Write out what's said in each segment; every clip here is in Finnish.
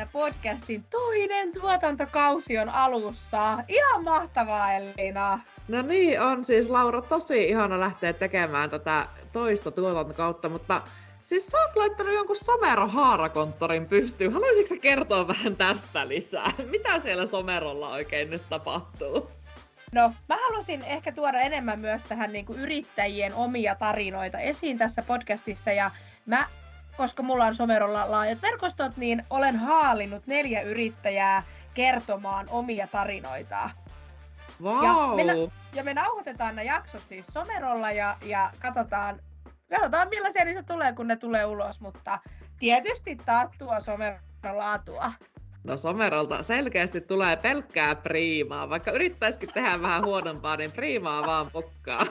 Yrittäjänä podcastin toinen tuotantokausi on alussa. Ihan mahtavaa, Elina! No niin, on siis Laura tosi ihana lähteä tekemään tätä toista tuotantokautta, mutta siis sä oot laittanut jonkun Somero haarakonttorin pystyyn. Haluaisitko kertoa vähän tästä lisää? Mitä siellä Somerolla oikein nyt tapahtuu? No, mä halusin ehkä tuoda enemmän myös tähän niin kuin yrittäjien omia tarinoita esiin tässä podcastissa ja mä koska mulla on Somerolla laajat verkostot, niin olen haalinnut neljä yrittäjää kertomaan omia tarinoitaan. Wow. Ja me, ja me nauhoitetaan ne jaksot siis Somerolla ja, ja katsotaan, katsotaan millaisia niistä tulee, kun ne tulee ulos, mutta tietysti taattua Someron laatua. No Somerolta selkeästi tulee pelkkää priimaa. Vaikka yrittäisikin tehdä vähän huonompaa, niin priimaa vaan pukkaa.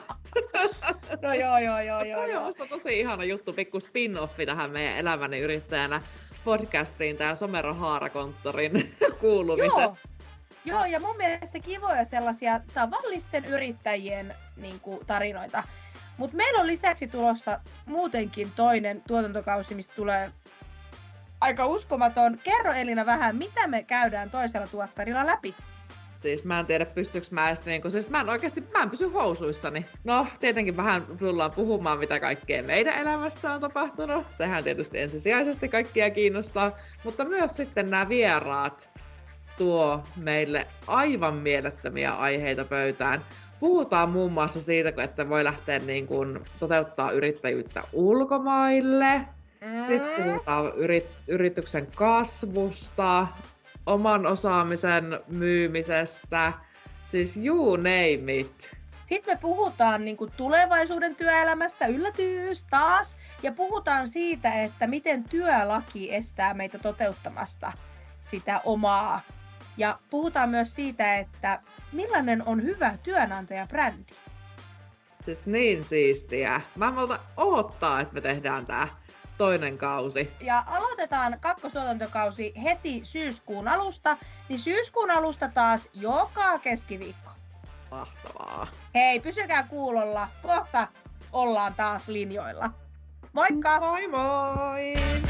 No joo, joo, joo, joo. Toi on musta tosi ihana juttu, pikku spin-offi tähän meidän elämäni yrittäjänä podcastiin, tää Someron haarakonttorin kuulumiset. Joo. Joo, ja mun mielestä kivoja sellaisia tavallisten yrittäjien niin kuin, tarinoita. Mutta meillä on lisäksi tulossa muutenkin toinen tuotantokausi, mistä tulee aika uskomaton. Kerro Elina vähän, mitä me käydään toisella tuottarilla läpi. Siis mä en tiedä, pystyykö mä edes niinku, siis mä en oikeasti, mä en pysy housuissani. No, tietenkin vähän tullaan puhumaan, mitä kaikkea meidän elämässä on tapahtunut. Sehän tietysti ensisijaisesti kaikkia kiinnostaa. Mutta myös sitten nämä vieraat tuo meille aivan mielettömiä aiheita pöytään. Puhutaan muun muassa siitä, että voi lähteä niin kuin toteuttaa yrittäjyyttä ulkomaille, Mm. Sitten puhutaan yrit, yrityksen kasvusta, oman osaamisen myymisestä, siis you name it. Sitten me puhutaan niin kuin tulevaisuuden työelämästä, yllätys taas, ja puhutaan siitä, että miten työlaki estää meitä toteuttamasta sitä omaa. Ja puhutaan myös siitä, että millainen on hyvä työnantajabrändi. Siis niin siistiä. Mä en odottaa, että me tehdään tää toinen kausi. Ja aloitetaan kakkostuotantokausi heti syyskuun alusta, niin syyskuun alusta taas joka keskiviikko. Mahtavaa. Hei, pysykää kuulolla. Kohta ollaan taas linjoilla. Moikka! Moi moi!